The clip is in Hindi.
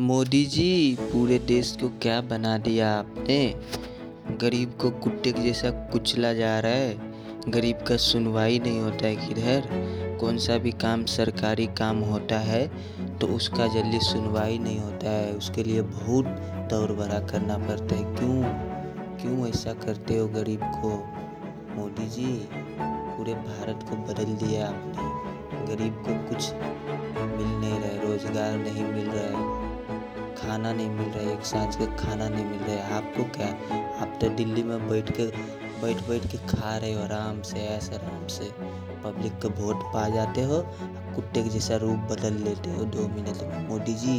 मोदी जी, पूरे देश को क्या बना दिया आपने? गरीब को कुत्ते के जैसा कुचला जा रहा है। गरीब का सुनवाई नहीं होता है किधर। कौन सा भी काम सरकारी काम होता है तो उसका जल्दी सुनवाई नहीं होता है। उसके लिए बहुत दौड़ भरा करना पड़ता है। क्यों? क्यों ऐसा करते हो गरीब को? मोदी जी, पूरे भारत को बदल दिया आपने। गरीब को कुछ मिल नहीं रहा है, रोज़गार नहीं मिल रहा है। खाना नहीं मिल रहा है, एक साँझ का खाना नहीं मिल रहा है। आपको क्या? आप तो दिल्ली में बैठ के, बैठ बैठ के खा रहे हो आराम से, ऐसे आराम से। पब्लिक का वोट पा जाते हो, कुत्ते के जैसा रूप बदल लेते हो दो मिनट में। मोदी जी।